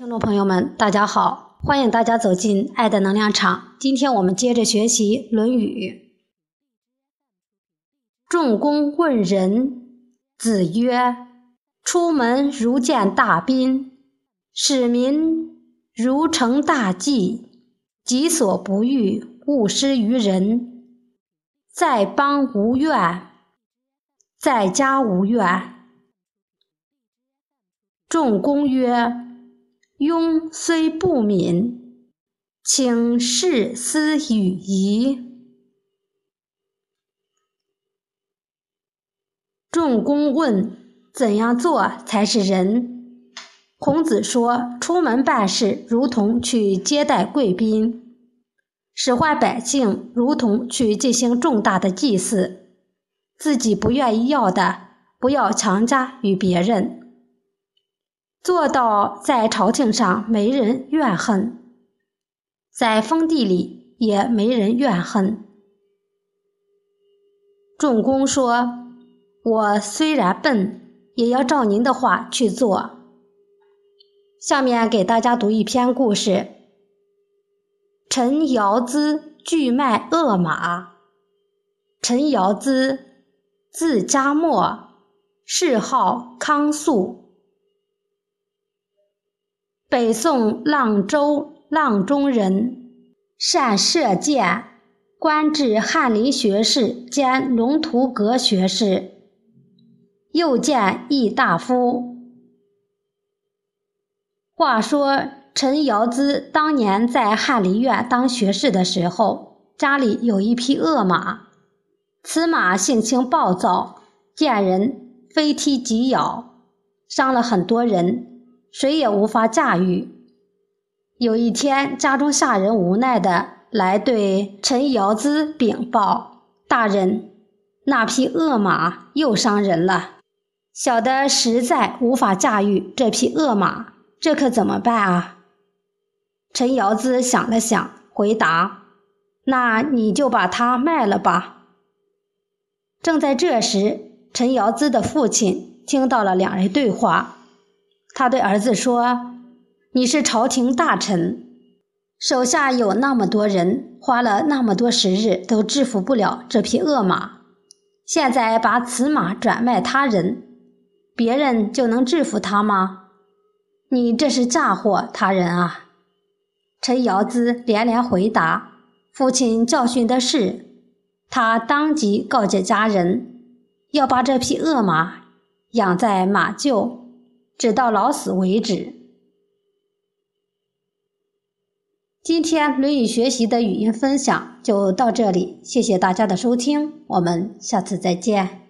听众朋友们，大家好，欢迎大家走进爱的能量场。今天我们接着学习《论语》。仲弓问仁，子曰：“出门如见大宾，使民如承大祭。己所不欲，勿施于人。在邦无怨，在家无怨。”仲弓曰。庸虽不敏，请事思语矣。仲弓问：“怎样做才是仁？”孔子说：“出门办事，如同去接待贵宾；使唤百姓，如同去进行重大的祭祀。自己不愿意要的，不要强加于别人。”做到在朝廷上没人怨恨，在封地里也没人怨恨。仲弓说：“我虽然笨，也要照您的话去做。”下面给大家读一篇故事：陈尧咨拒卖恶马。陈尧咨，字嘉谟，谥号康肃。北宋阆州阆中人，善射箭，官至翰林学士兼龙图阁学士，又见议大夫。话说陈尧咨当年在翰林院当学士的时候，家里有一匹恶马，此马性情暴躁，见人非踢即咬，伤了很多人。谁也无法驾驭。有一天，家中下人无奈的来对陈尧咨禀报：“大人，那匹恶马又伤人了，小的实在无法驾驭这匹恶马，这可怎么办啊？”陈尧咨想了想，回答：“那你就把它卖了吧。”正在这时，陈尧咨的父亲听到了两人对话。他对儿子说：“你是朝廷大臣，手下有那么多人，花了那么多时日都制服不了这匹恶马。现在把此马转卖他人，别人就能制服他吗？你这是嫁祸他人啊！”陈尧咨连连回答：“父亲教训的是。”他当即告诫家人，要把这匹恶马养在马厩。直到老死为止。今天《论语》学习的语音分享就到这里，谢谢大家的收听，我们下次再见。